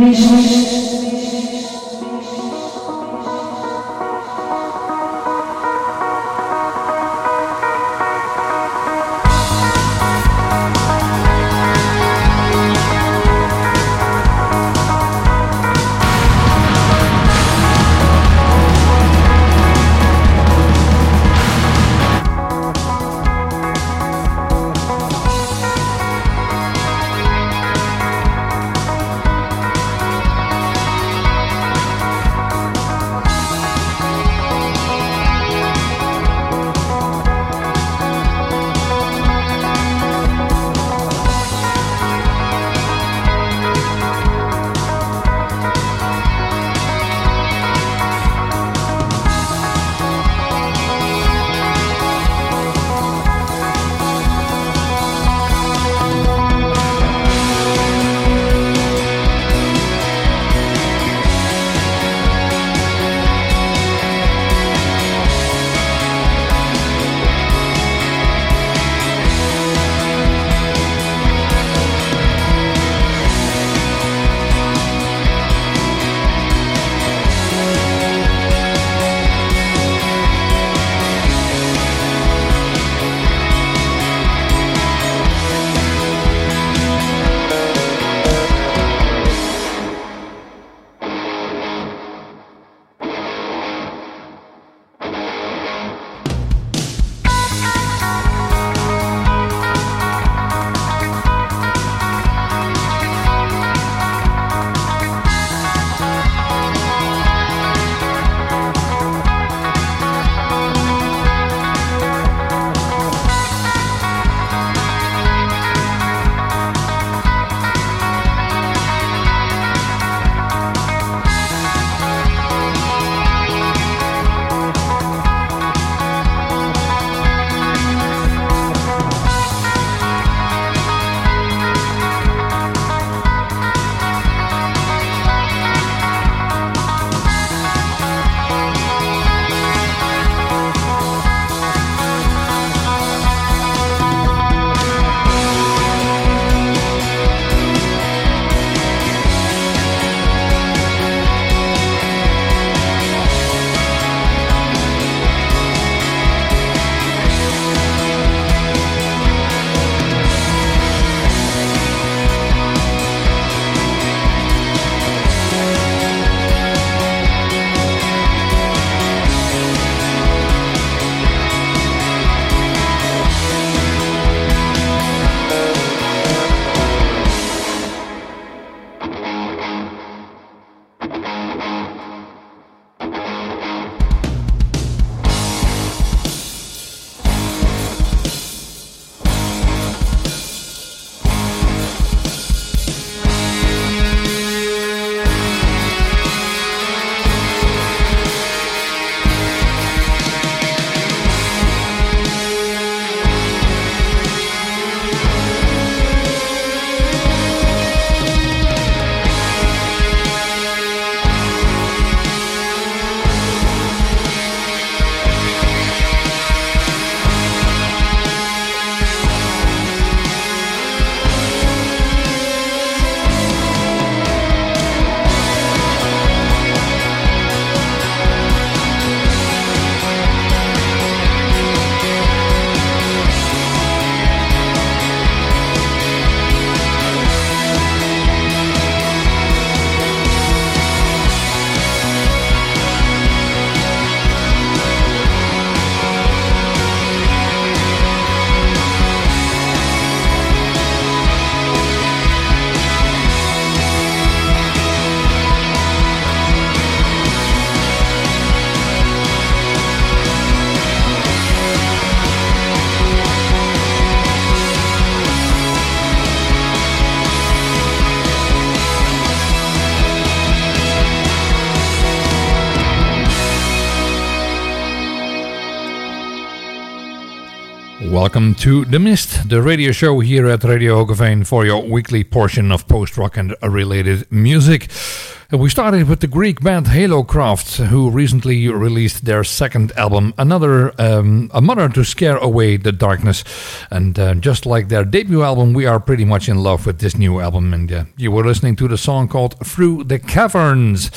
Mesmo Welcome to The Mist, the radio show here at Radio Hogeveen for your weekly portion of post rock and related music. We started with the Greek band Halocraft, who recently released their second album, another um, a mother to scare away the darkness. And uh, just like their debut album, we are pretty much in love with this new album. And uh, you were listening to the song called "Through the Caverns."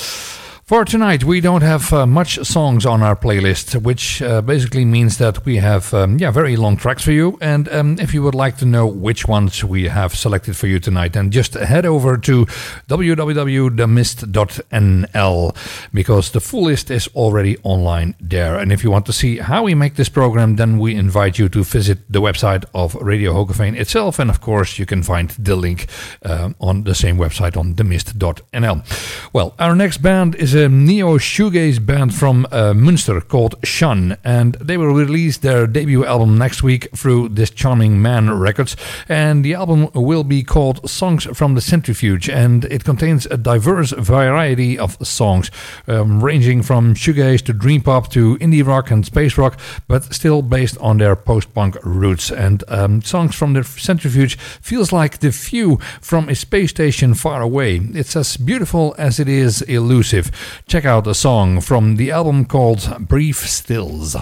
For tonight, we don't have uh, much songs on our playlist, which uh, basically means that we have um, yeah very long tracks for you. And um, if you would like to know which ones we have selected for you tonight, then just head over to www.themist.nl because the full list is already online there. And if you want to see how we make this program, then we invite you to visit the website of Radio Hogeveen itself. And of course, you can find the link uh, on the same website on themist.nl. Well, our next band is a neo shoegaze band from uh, Munster called Shun, and they will release their debut album next week through This Charming Man Records. And the album will be called Songs from the Centrifuge, and it contains a diverse variety of songs, um, ranging from shoegaze to dream pop to indie rock and space rock, but still based on their post punk roots. And um, Songs from the Centrifuge feels like the view from a space station far away. It's as beautiful as it is elusive. Check out a song from the album called Brief Stills.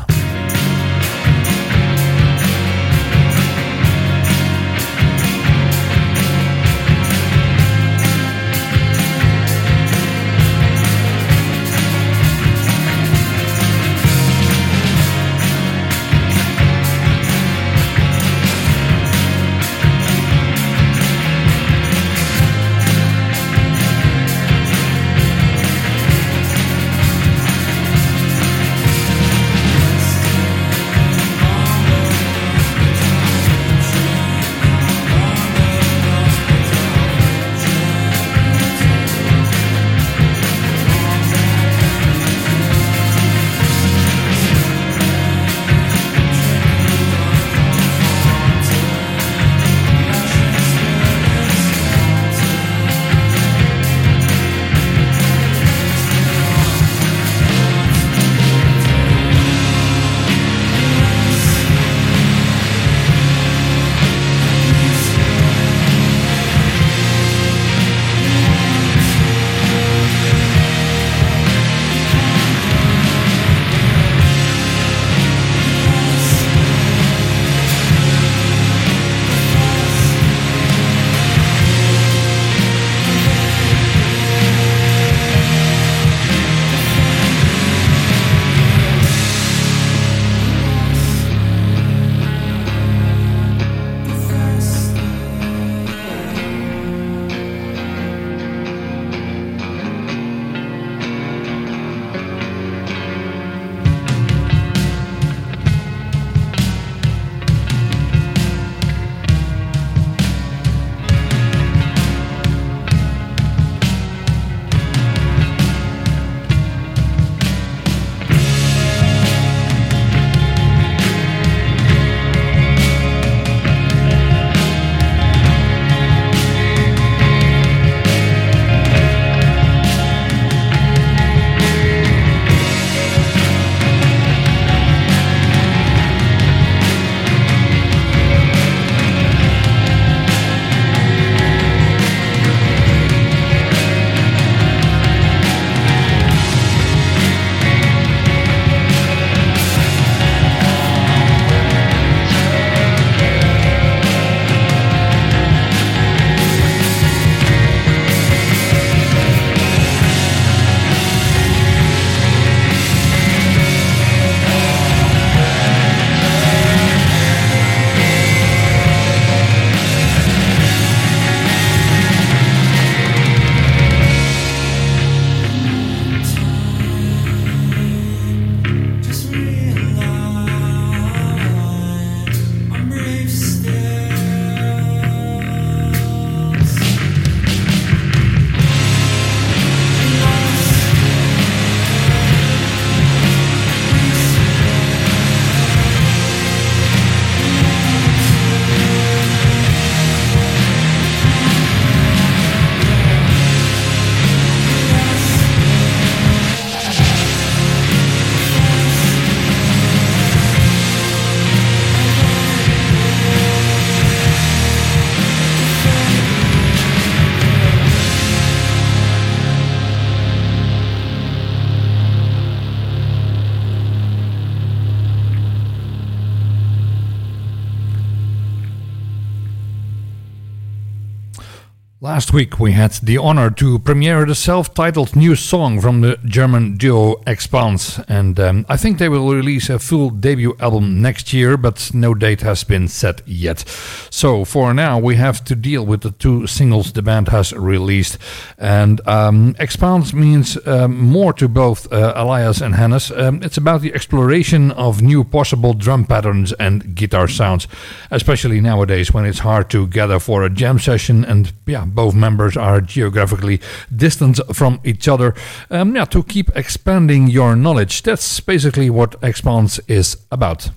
Week we had the honor to premiere the self-titled new song from the German duo Expanse and um, I think they will release a full debut album next year but no date has been set yet. So for now we have to deal with the two singles the band has released and um, Expanse means um, more to both uh, Elias and Hannes. Um, it's about the exploration of new possible drum patterns and guitar sounds especially nowadays when it's hard to gather for a jam session and yeah both members are geographically distant from each other. Um, yeah, to keep expanding your knowledge. That's basically what Expanse is about.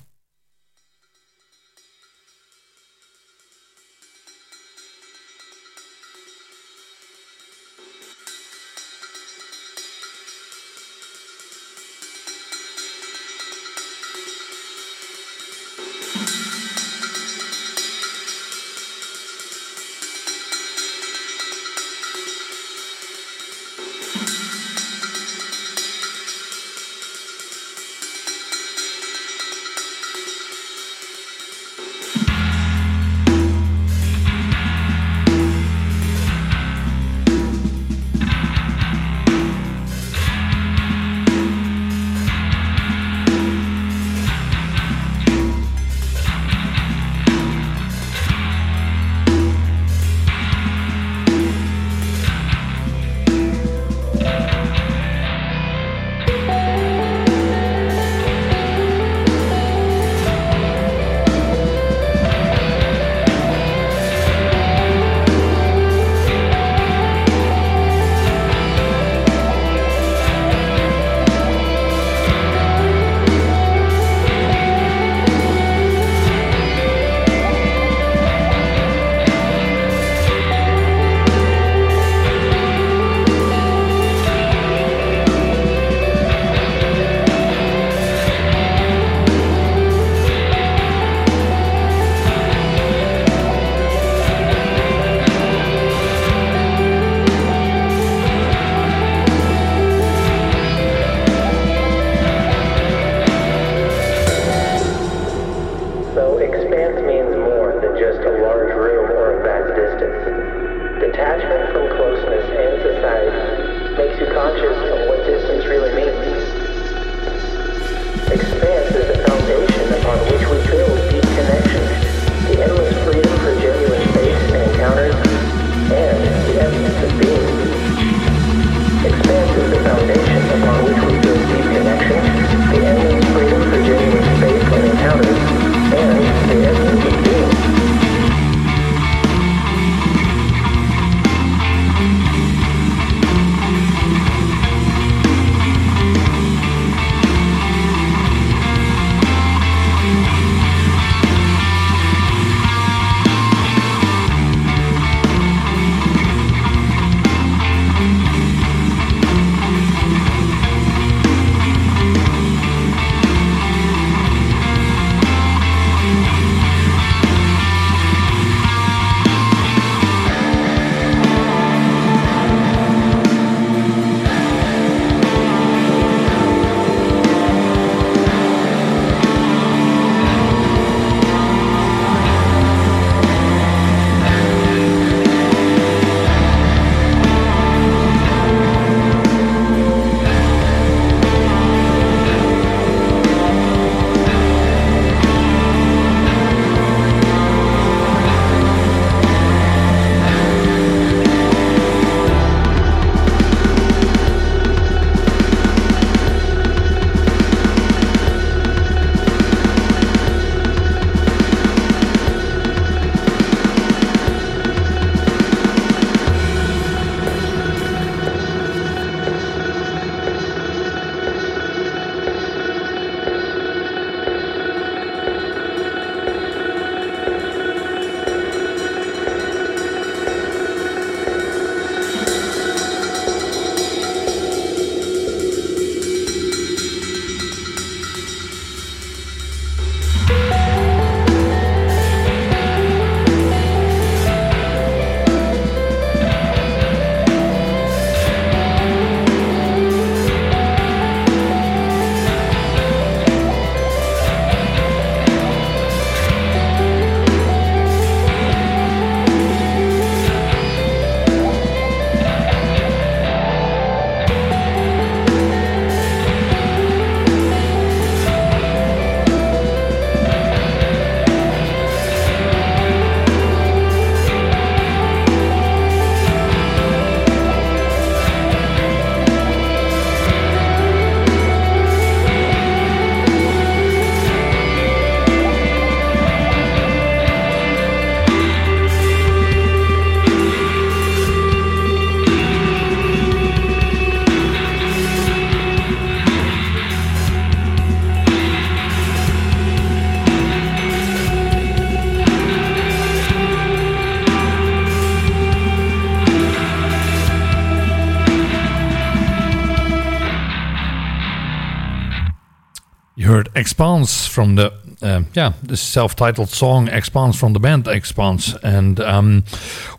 Expanse from the uh, yeah, the self-titled song "Expanse" from the band Expanse, and um,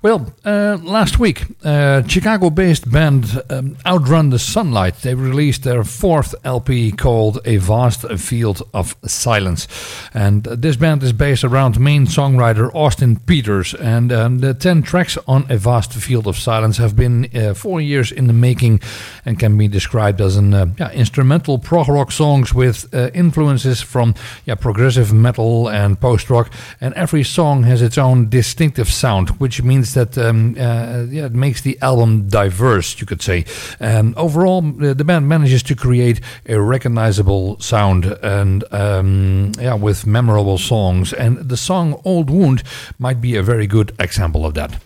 well, uh, last week, uh, Chicago-based band um, Outrun the Sunlight. They released their fourth LP called "A Vast Field of Silence," and this band is based around main songwriter Austin Peters, and um, the ten tracks on "A Vast Field of Silence" have been uh, four years in the making, and can be described as an uh, yeah, instrumental prog rock songs with uh, influences from yeah progressive progressive metal and post rock, and every song has its own distinctive sound, which means that um, uh, yeah, it makes the album diverse, you could say. And overall, the band manages to create a recognizable sound and um, yeah, with memorable songs. And the song "Old Wound" might be a very good example of that.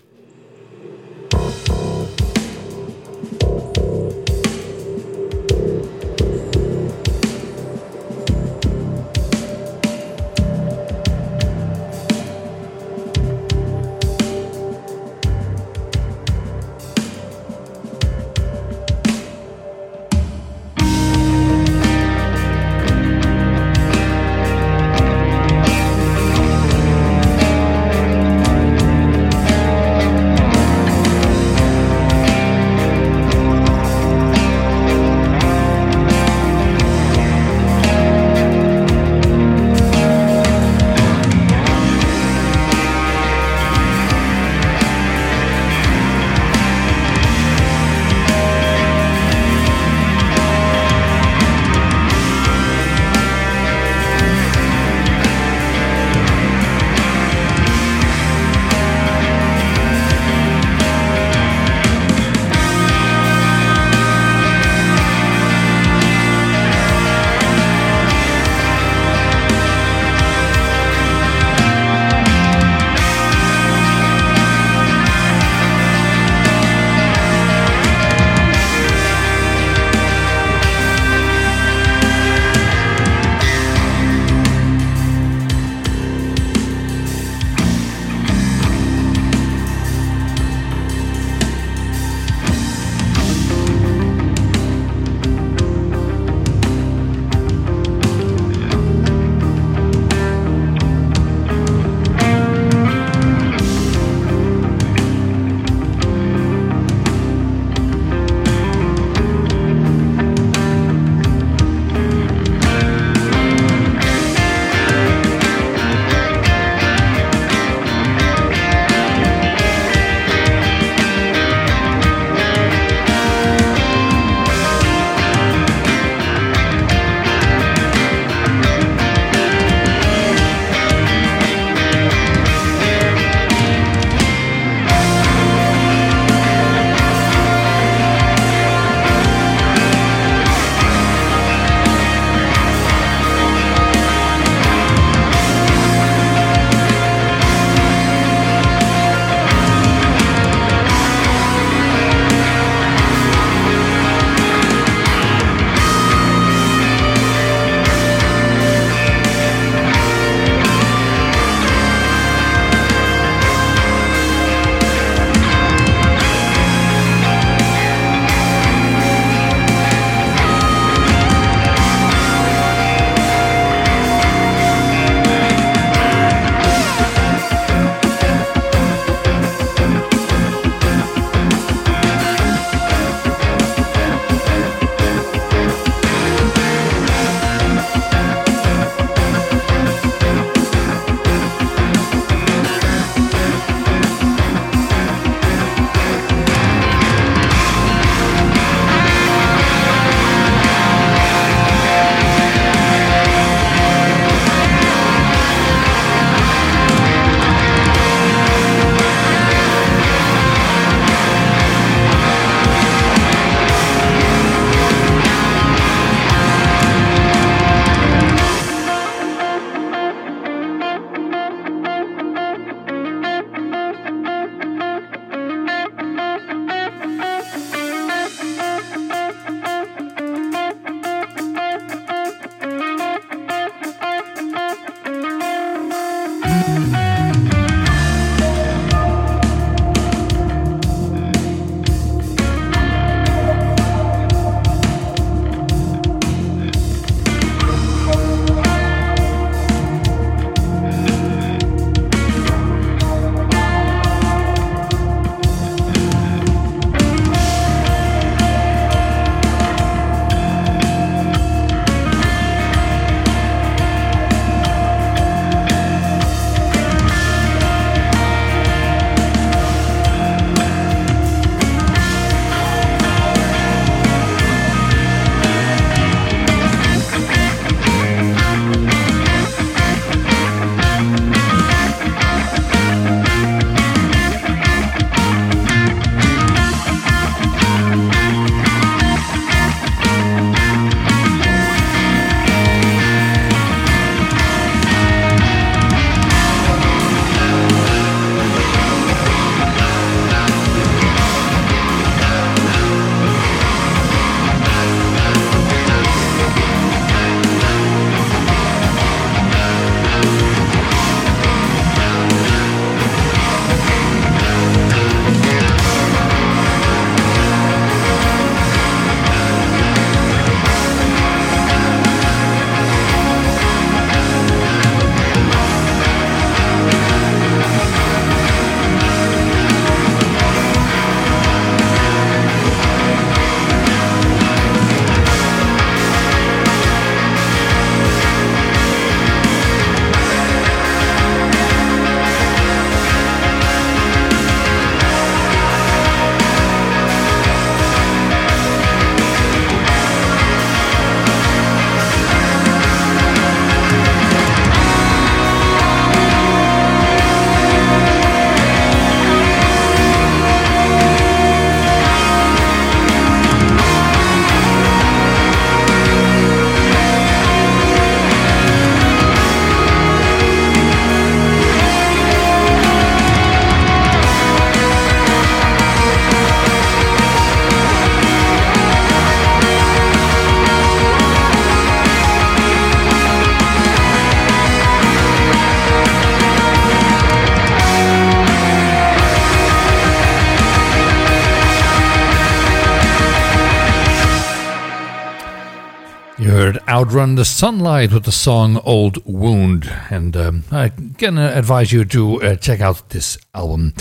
Outrun the Sunlight with the song Old Wound. And um, I can advise you to uh, check out this album,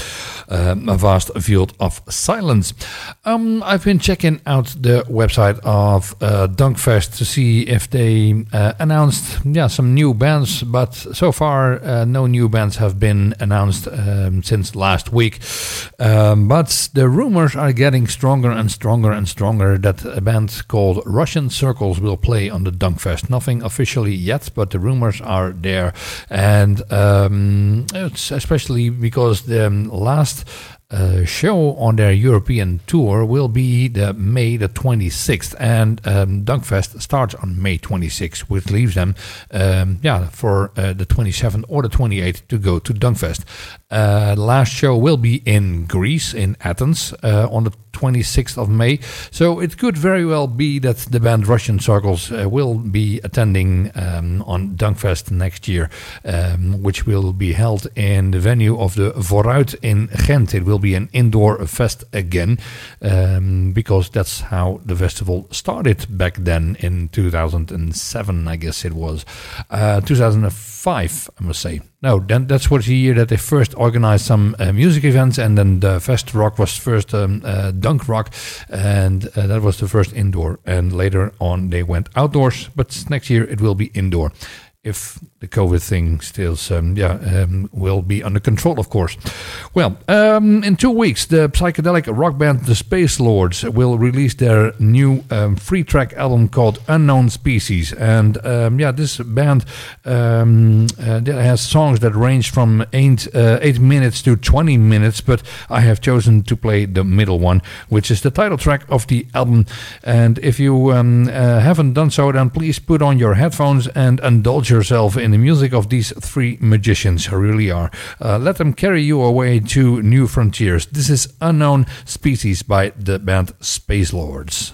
uh, A Vast Field of Silence. Um, I've been checking out the website of uh, Dunkfest to see if they uh, announced yeah, some new bands, but so far uh, no new bands have been announced um, since last week. Um, but the rumors are getting stronger and stronger and stronger that a band called Russian Circles will play on the Dunkfest. Nothing officially yet, but the rumors are there. And um, it's especially because the last uh, show on their European tour will be the May the 26th, and um, Dunkfest starts on May 26th, which leaves them, um, yeah, for uh, the 27th or the 28th to go to Dunkfest. Uh, last show will be in Greece, in Athens, uh, on the 26th of May. So it could very well be that the band Russian Circles uh, will be attending um, on Dunkfest next year, um, which will be held in the venue of the Vooruit in Ghent. It will be an indoor fest again, um, because that's how the festival started back then in 2007, I guess it was. Uh, 2005, I must say. No, then that's what the year that they first organized some uh, music events, and then the Fest Rock was first um, uh, Dunk Rock, and uh, that was the first indoor. And later on, they went outdoors, but next year it will be indoor if the COVID thing still, um, yeah, um, will be under control, of course. Well, um, in two weeks, the psychedelic rock band The Spacelords will release their new um, free track album called Unknown Species, and um, yeah, this band um, uh, has songs that range from eight uh, eight minutes to twenty minutes, but I have chosen to play the middle one, which is the title track of the album. And if you uh, haven't done so, then please put on your headphones and indulge yourself in the music of these three magicians, really are. Uh, let them carry you away to new frontiers. This is Unknown Species by the band Spacelords.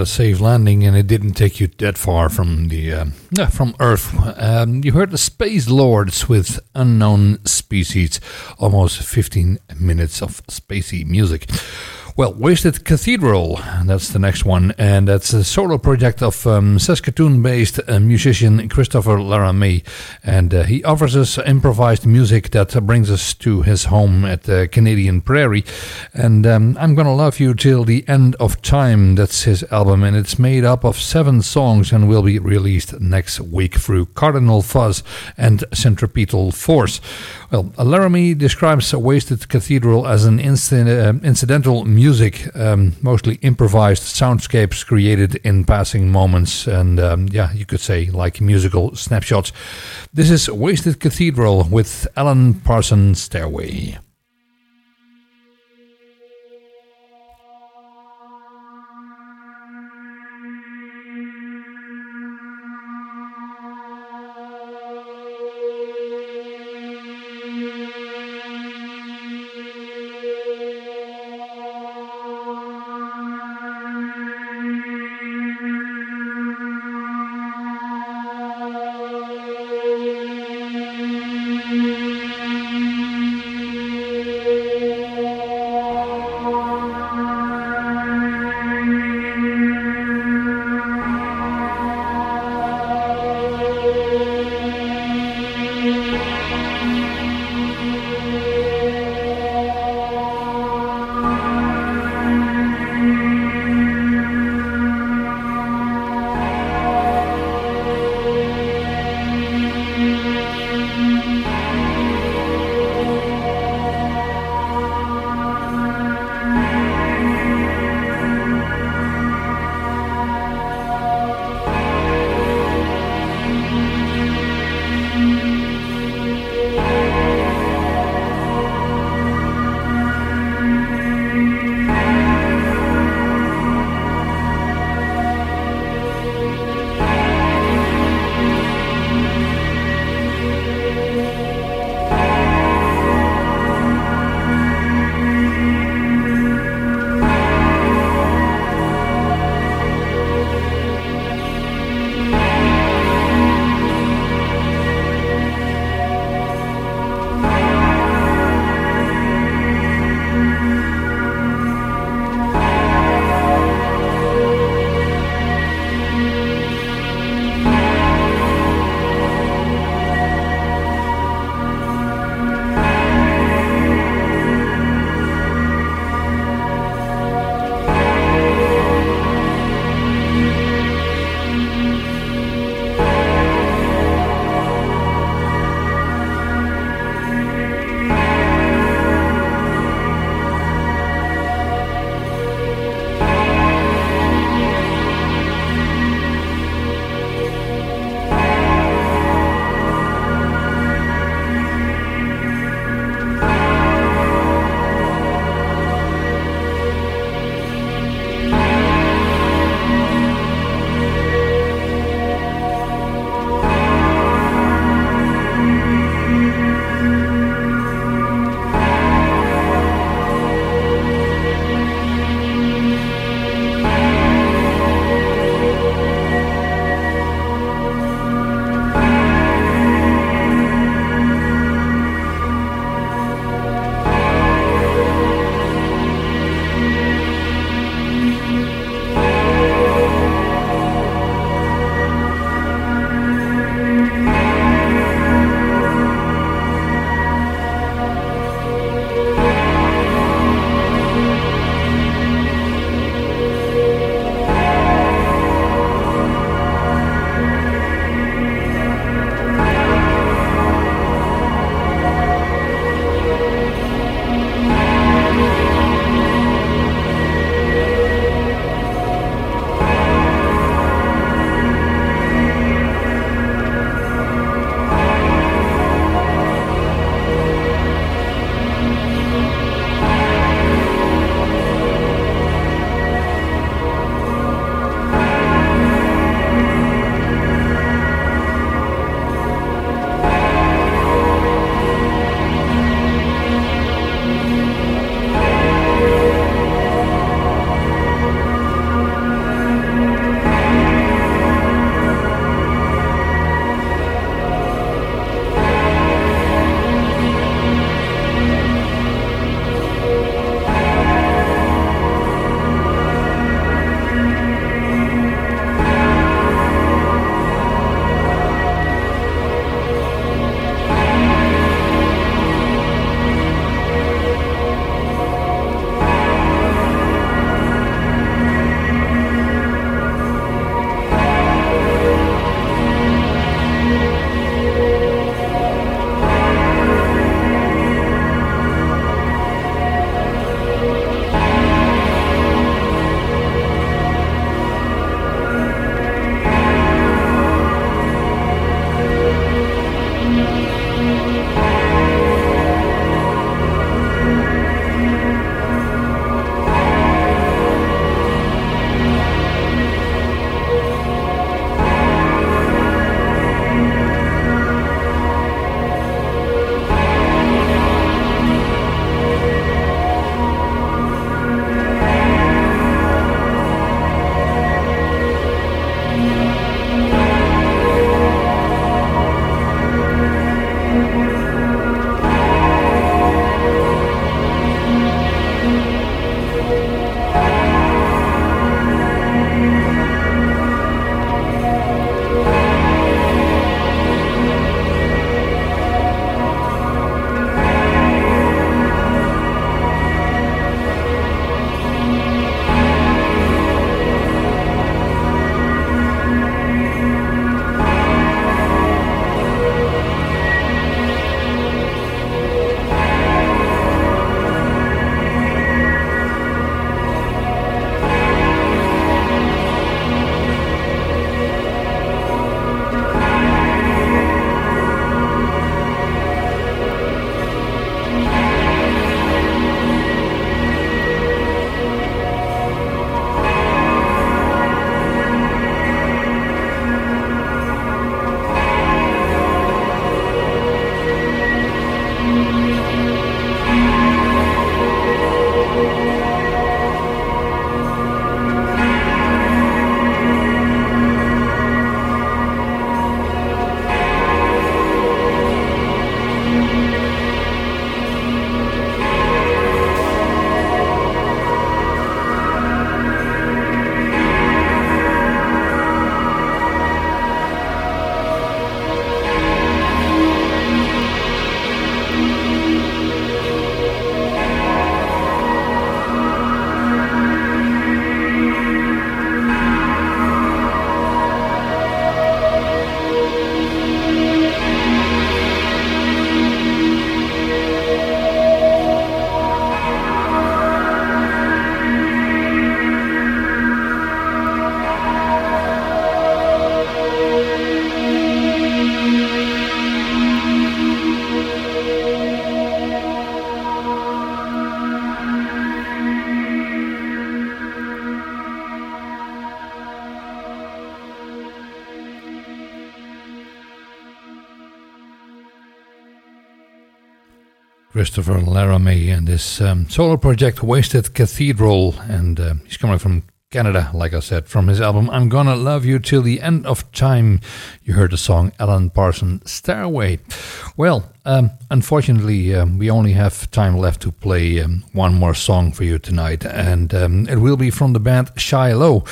Had a safe landing and it didn't take you that far from the uh, from Earth. Um, you heard the Spacelords with Unknown Species, almost 15 minutes of spacey music. Well, Wasted Cathedral, that's the next one, and that's a solo project of um, Saskatoon based uh, musician Christopher Laramie. And uh, he offers us improvised music that brings us to his home at the Canadian Prairie. And um, I'm Gonna Love You Till the End of Time, that's his album, and it's made up of seven songs and will be released next week through Cardinal Fuzz and Centripetal Force. Well, Laramie describes Wasted Cathedral as an uh, incidental music, um, mostly improvised soundscapes created in passing moments, and um, yeah, you could say like musical snapshots. This is Wasted Cathedral with Alan Parsons Stairway. Christopher Laramie and his um, solo project Wasted Cathedral. And uh, he's coming from Canada, like I said, from his album I'm Gonna Love You Till the End of Time. You heard the song Alan Parsons Stairway. Well, um, unfortunately, um, we only have time left to play um, one more song for you tonight, and um, it will be from the band Shy, Low.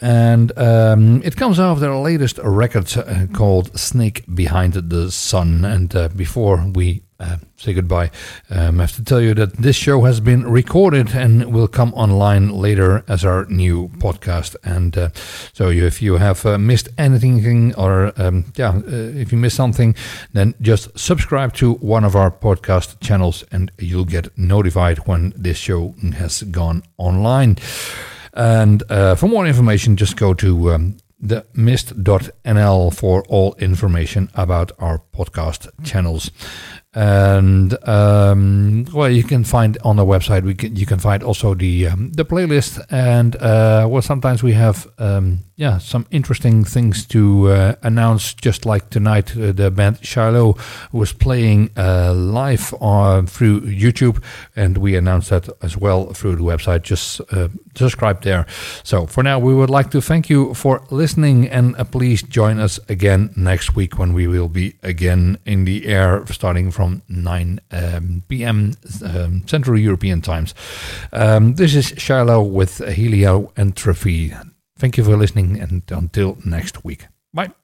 And um, it comes off their latest record uh, called Snake Behind the Sun. And uh, before we uh, say goodbye. Um, I have to tell you that this show has been recorded and will come online later as our new podcast. And uh, so, if you have uh, missed anything or um, yeah, uh, if you missed something, then just subscribe to one of our podcast channels, and you'll get notified when this show has gone online. And uh, for more information, just go to um, the mist.nl for all information about our podcast channels and um, well, you can find on the website. We can, you can find also the um, the playlist, and uh, well, sometimes we have um, yeah some interesting things to uh, announce. Just like tonight, uh, the band Shy, Low was playing uh, live on through YouTube, and we announced that as well through the website. Just uh, subscribe there. So for now, we would like to thank you for listening, and uh, please join us again next week when we will be again in the air starting from 9 um, p.m. Um, Central European times. Um, this is Shy, Low with Helioentropy. Thank you for listening and until next week. Bye.